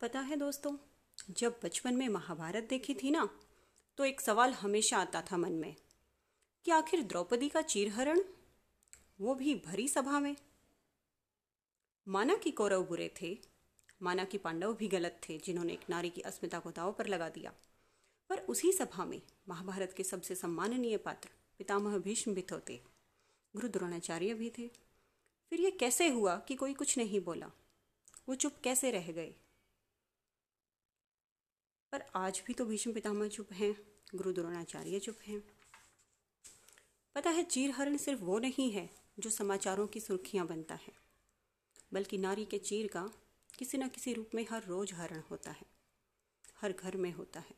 पता है दोस्तों, जब बचपन में महाभारत देखी थी ना तो एक सवाल हमेशा आता था मन में, कि आखिर द्रौपदी का चीरहरण? वो भी भरी सभा में? माना कि कौरव बुरे थे, माना कि पांडव भी गलत थे, जिन्होंने एक नारी की अस्मिता को दाव पर लगा दिया। पर उसी सभा में महाभारत के सबसे सम्माननीय पात्र पितामह भीष्म भी थे गुरु द्रोणाचार्य भी थे। फिर ये कैसे हुआ कि कोई कुछ नहीं बोला? वो चुप कैसे रह गए? पर आज भी तो भीष्म पितामह चुप हैं, गुरु द्रोणाचार्य चुप हैं। पता है, चीरहरण सिर्फ़ वो नहीं है जो समाचारों की सुर्खियाँ बनता है, बल्कि नारी के चीर का किसी न किसी रूप में हर रोज हरण होता है, हर घर में होता है।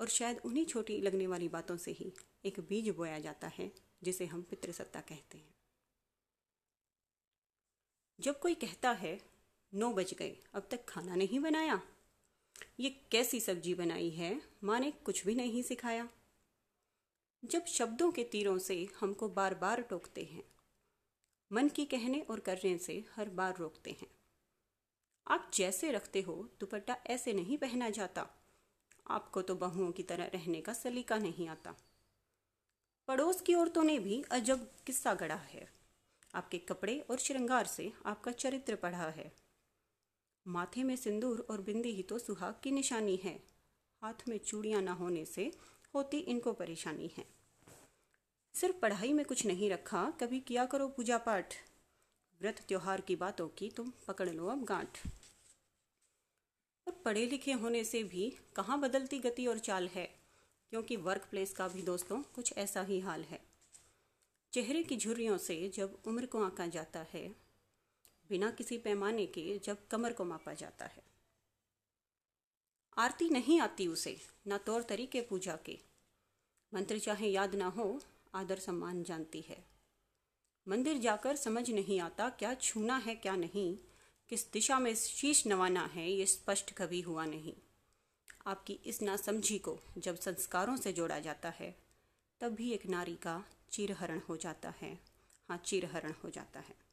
और शायद उन्हीं छोटी लगने वाली बातों से ही एक बीज बोया जाता है, जिसे हम पितृसत्ता कहते हैं। जब कोई कहता है, नौ बज गए, अब तक खाना नहीं बनाया? ये कैसी सब्ज़ी बनाई है? माँ ने कुछ भी नहीं सिखाया। जब शब्दों के तीरों से हमको बार बार टोकते हैं, मन की कहने और करने से हर बार रोकते हैं। आप जैसे रखते हो, दुपट्टा ऐसे नहीं पहना जाता। आपको तो बहुओं की तरह रहने का सलीका नहीं आता। पड़ोस की औरतों ने भी अजब किस्सा गढ़ा है। आपके कपड़े और श्रृंगार से आपका चरित्र पढ़ा है। माथे में सिंदूर और बिंदी ही तो सुहाग की निशानी है। हाथ में चूड़ियाँ न होने से होती इनको परेशानी है। सिर्फ़ पढ़ाई में कुछ नहीं रखा, कभी किया करो पूजा पाठ व्रत त्योहार की बातों की तुम पकड़ लो अब गांठ। और पढ़े लिखे होने से भी कहाँ बदलती गति और चाल है? क्योंकि वर्क प्लेस का भी दोस्तों, कुछ ऐसा ही हाल है। चेहरे की झुर्रियों से जब उम्र को आंका जाता है बिना किसी पैमाने के जब कमर को मापा जाता है। आरती नहीं आती उसे, ना तौर तरीके पूजा के। मंत्र चाहे याद ना हो, आदर सम्मान जानती है। मंदिर जाकर समझ नहीं आता क्या छूना है क्या नहीं, किस दिशा में शीश नवाना है ये स्पष्ट कभी हुआ नहीं। आपकी इस नासमझी को जब संस्कारों से जोड़ा जाता है, तब भी एक नारी का चीरहरण हो जाता है। हाँ चीरहरण हो जाता है।